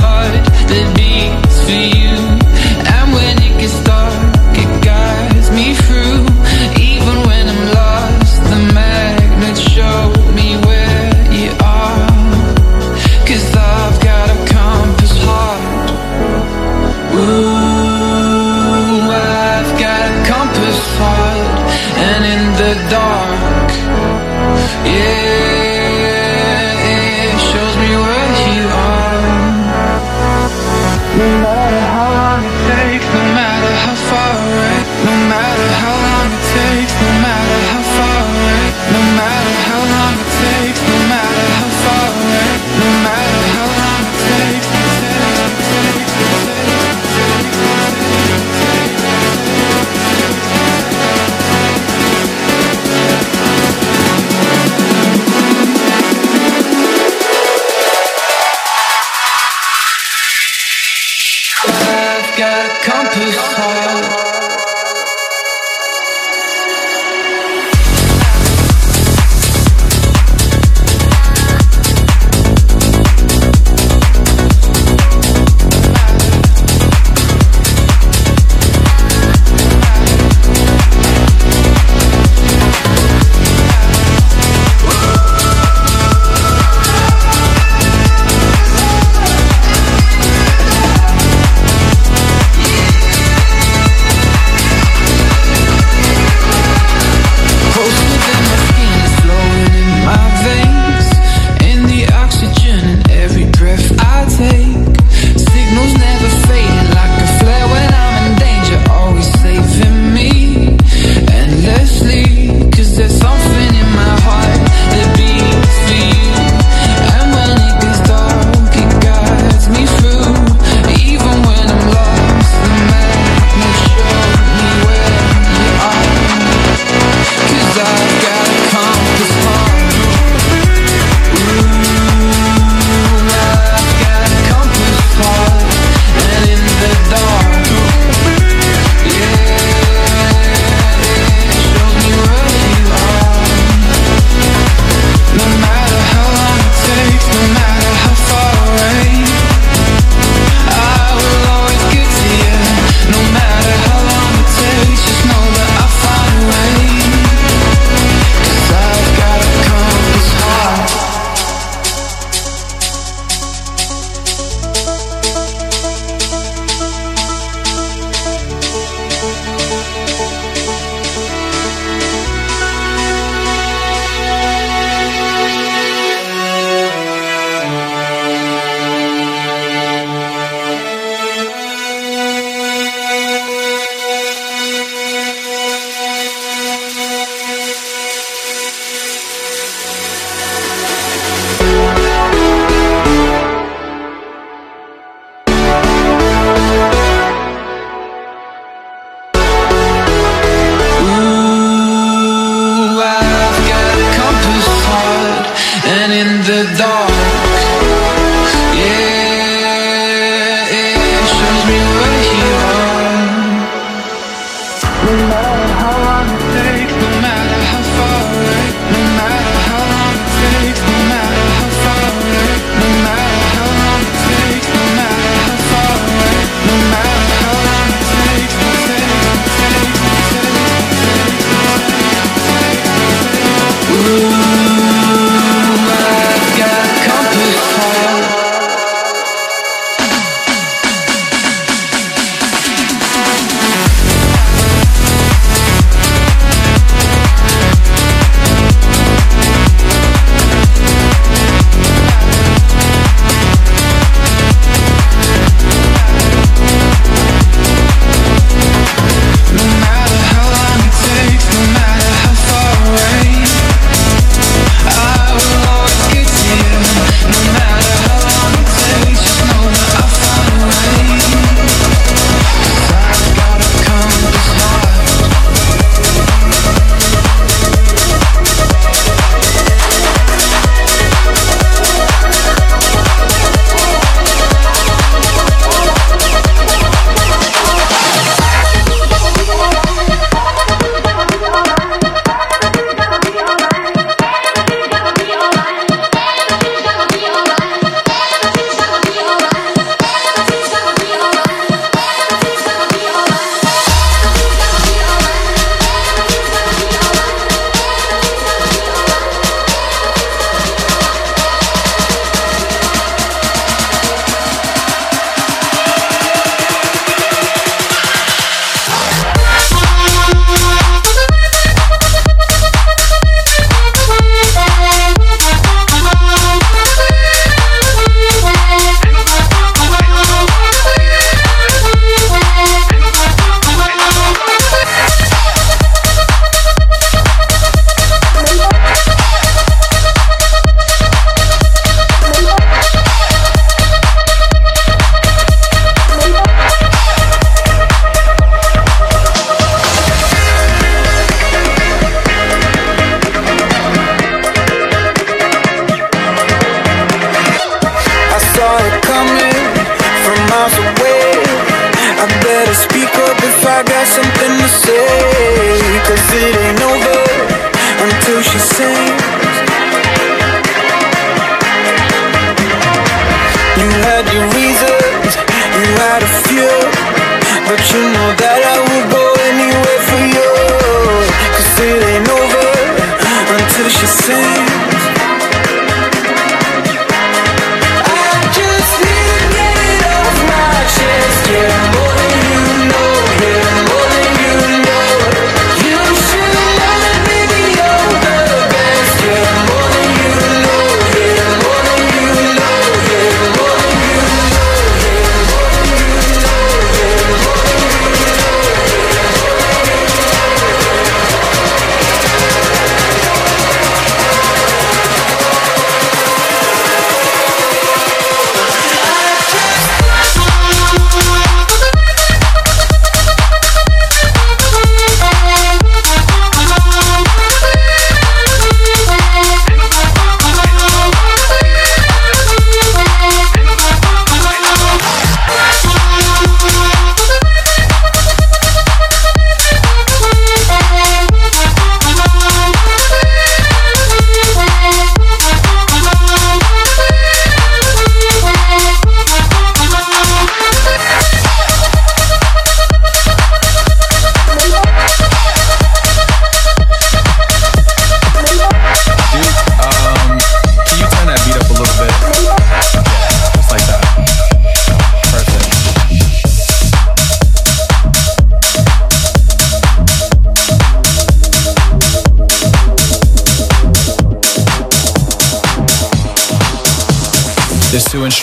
heart that beats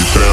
Keep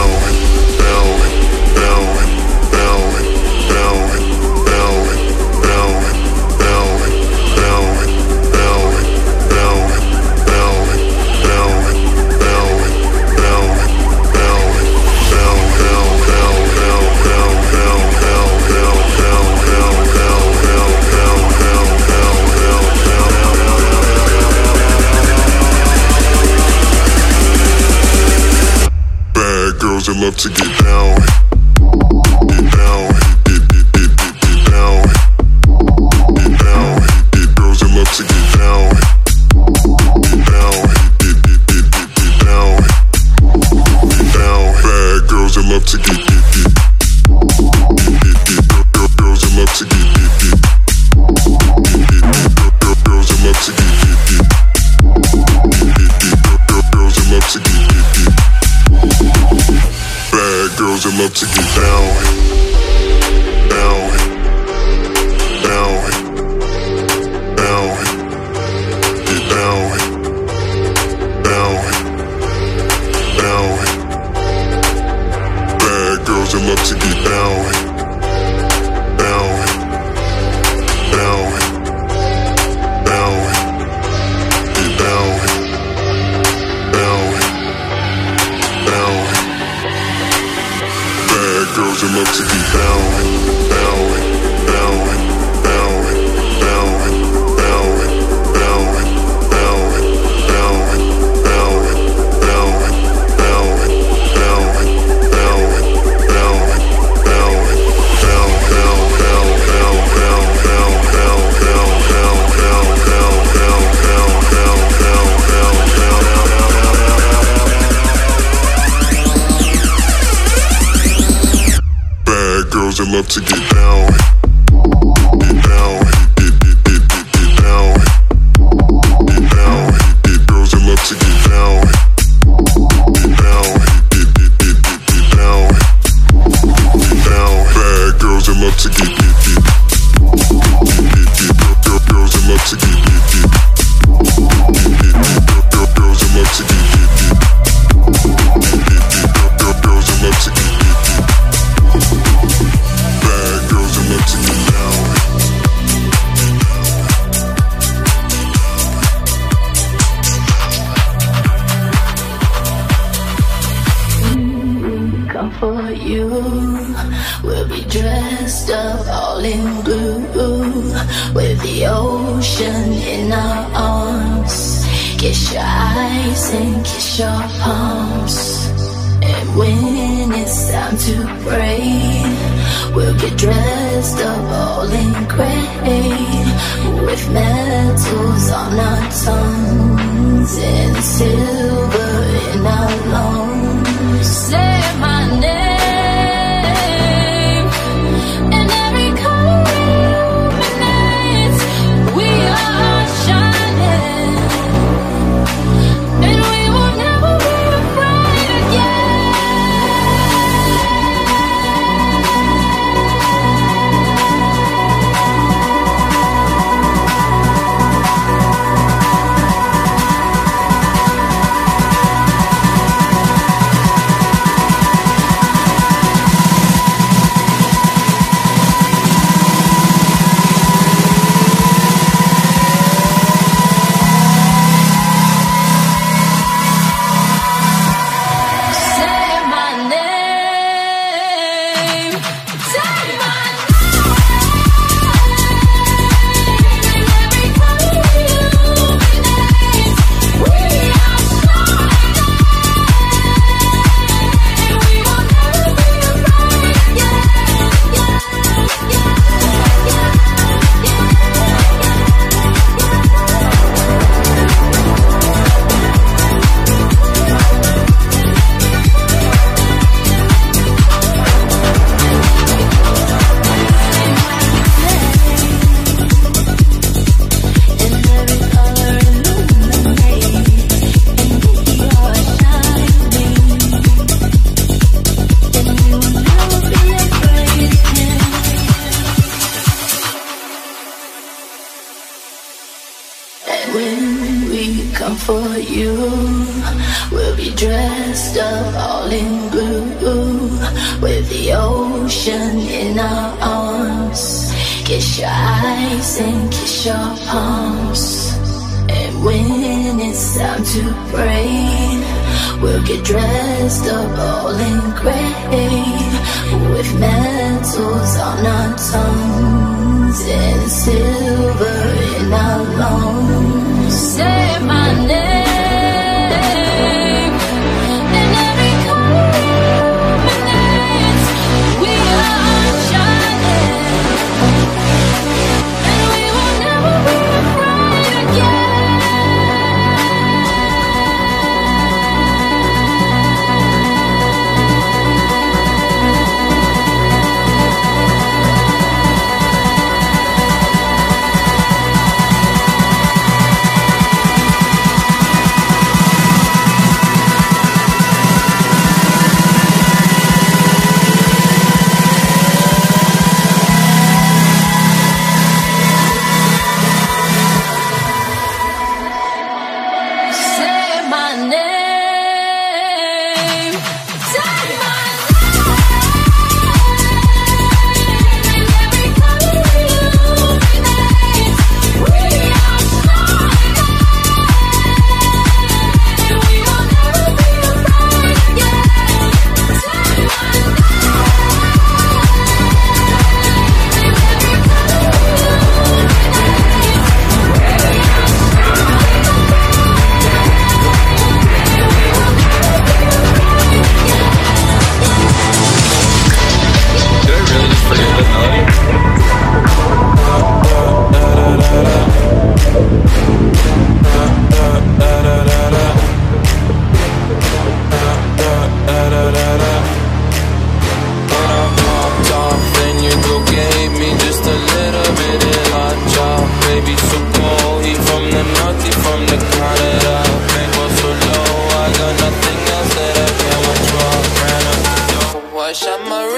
We'll be dressed up all in blue With the ocean in our arms. Kiss your eyes and kiss your palms. And when it's time to pray We'll be dressed up all in gray With medals on our tongues And silver in our lungs. Say my name. Ocean in our arms. Kiss your eyes and kiss your palms. And when it's time to pray, we'll get dressed up all in gray with metals on our tongues and silver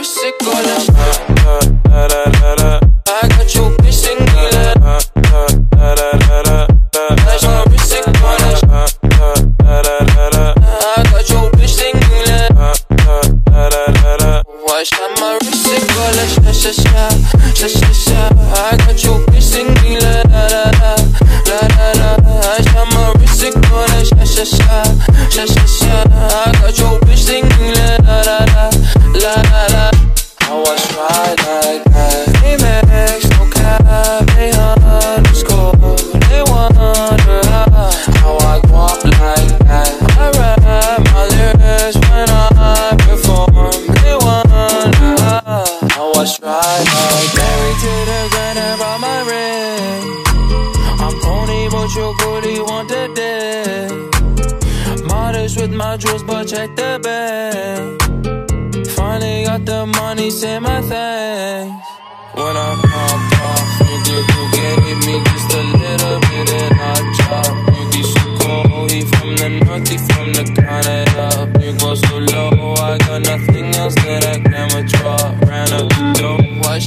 shot she wanted day. Modest with my jewels, but check the bag. Finally got the money, say my thanks. When I pop off, nigga, you gave me just a little bit and I chop. Nigga, so cold, he from the north, he from the Canada. Nigga. You go so low, I got nothing else that I can withdraw. Ran up the door, watch.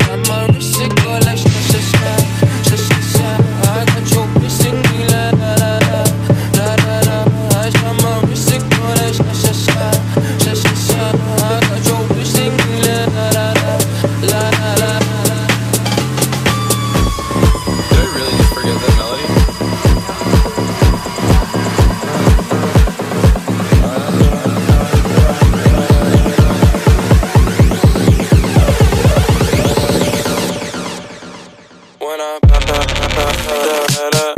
when I pop, pop, pop, pop, pop, pop, pop, pop.